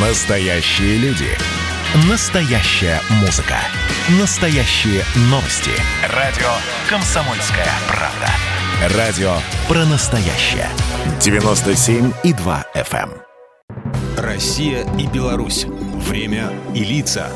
Настоящие люди. Настоящая музыка. Настоящие новости. Радио «Комсомольская правда». Радио про настоящее. 97,2 FM. эм. Россия и Беларусь. Время и лица.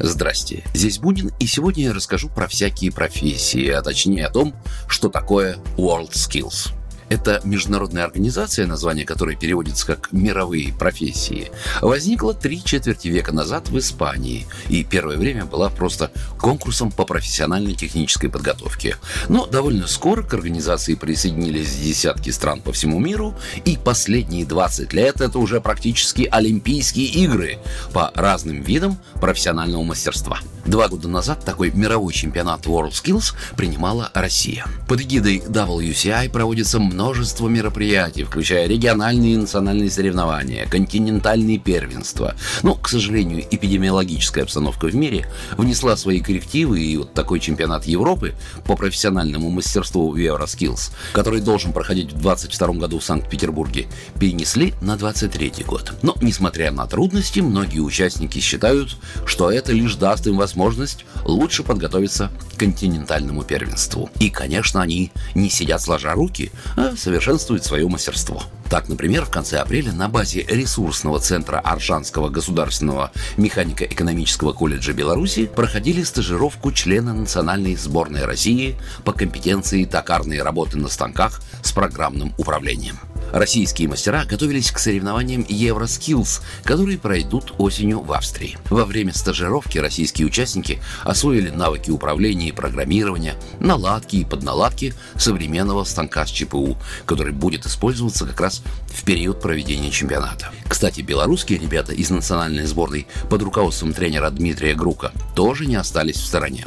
Здрасте, здесь Бунин, и сегодня я расскажу про всякие профессии, а точнее о том, что такое World Skills. Это международная организация, название которой переводится как «мировые профессии», возникла три четверти века назад в Испании и первое время была просто конкурсом по профессиональной технической подготовке. Но довольно скоро к организации присоединились десятки стран по всему миру, и последние 20 лет это уже практически Олимпийские игры по разным видам профессионального мастерства. Два года назад такой мировой чемпионат World Skills принимала Россия. Под эгидой WCI проводится множество мероприятий, включая региональные и национальные соревнования, континентальные первенства. Но, к сожалению, эпидемиологическая обстановка в мире внесла свои коррективы, и вот такой чемпионат Европы по профессиональному мастерству в Euroskills, который должен проходить в 2022 году в Санкт-Петербурге, перенесли на 2023 год. Но, несмотря на трудности, многие участники считают, что это лишь даст им возможность лучше подготовиться к континентальному первенству. И, конечно, они не сидят сложа руки, а совершенствуют свое мастерство. Так, например, в конце апреля на базе ресурсного центра Аршанского государственного механико-экономического колледжа Беларуси проходили стажировку члены национальной сборной России по компетенции токарной работы на станках с программным управлением. Российские мастера готовились к соревнованиям Евроскиллс, которые пройдут осенью в Австрии. Во время стажировки российские участники освоили навыки управления и программирования, наладки и подналадки современного станка с ЧПУ, который будет использоваться как раз в период проведения чемпионата. Кстати, белорусские ребята из национальной сборной под руководством тренера Дмитрия Грука тоже не остались в стороне.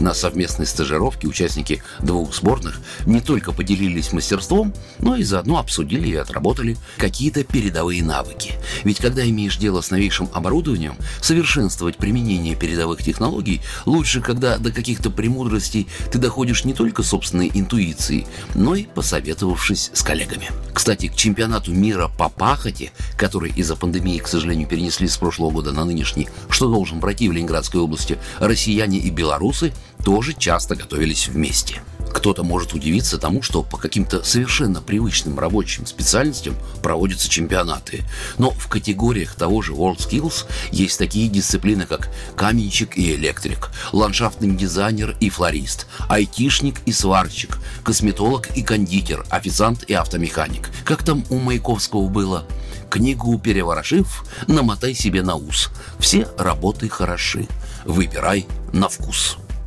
На совместной стажировке участники двух сборных не только поделились мастерством, но и заодно обсудили и отработали какие-то передовые навыки. Ведь когда имеешь дело с новейшим оборудованием, совершенствовать применение передовых технологий лучше, когда до каких-то премудростей ты доходишь не только собственной интуицией, но и посоветовавшись с коллегами. Кстати, к чемпионату мира по пахоте, который из-за пандемии, к сожалению, перенесли с прошлого года на нынешний, что должен пройти в Ленинградской области, россияне и белорусы тоже часто готовились вместе. Кто-то может удивиться тому, что по каким-то совершенно привычным рабочим специальностям проводятся чемпионаты. Но в категориях того же WorldSkills есть такие дисциплины, как каменщик и электрик, ландшафтный дизайнер и флорист, айтишник и сварщик, косметолог и кондитер, официант и автомеханик. Как там у Маяковского было? Книгу переворошив, намотай себе на ус. Все работы хороши. Выбирай на вкус.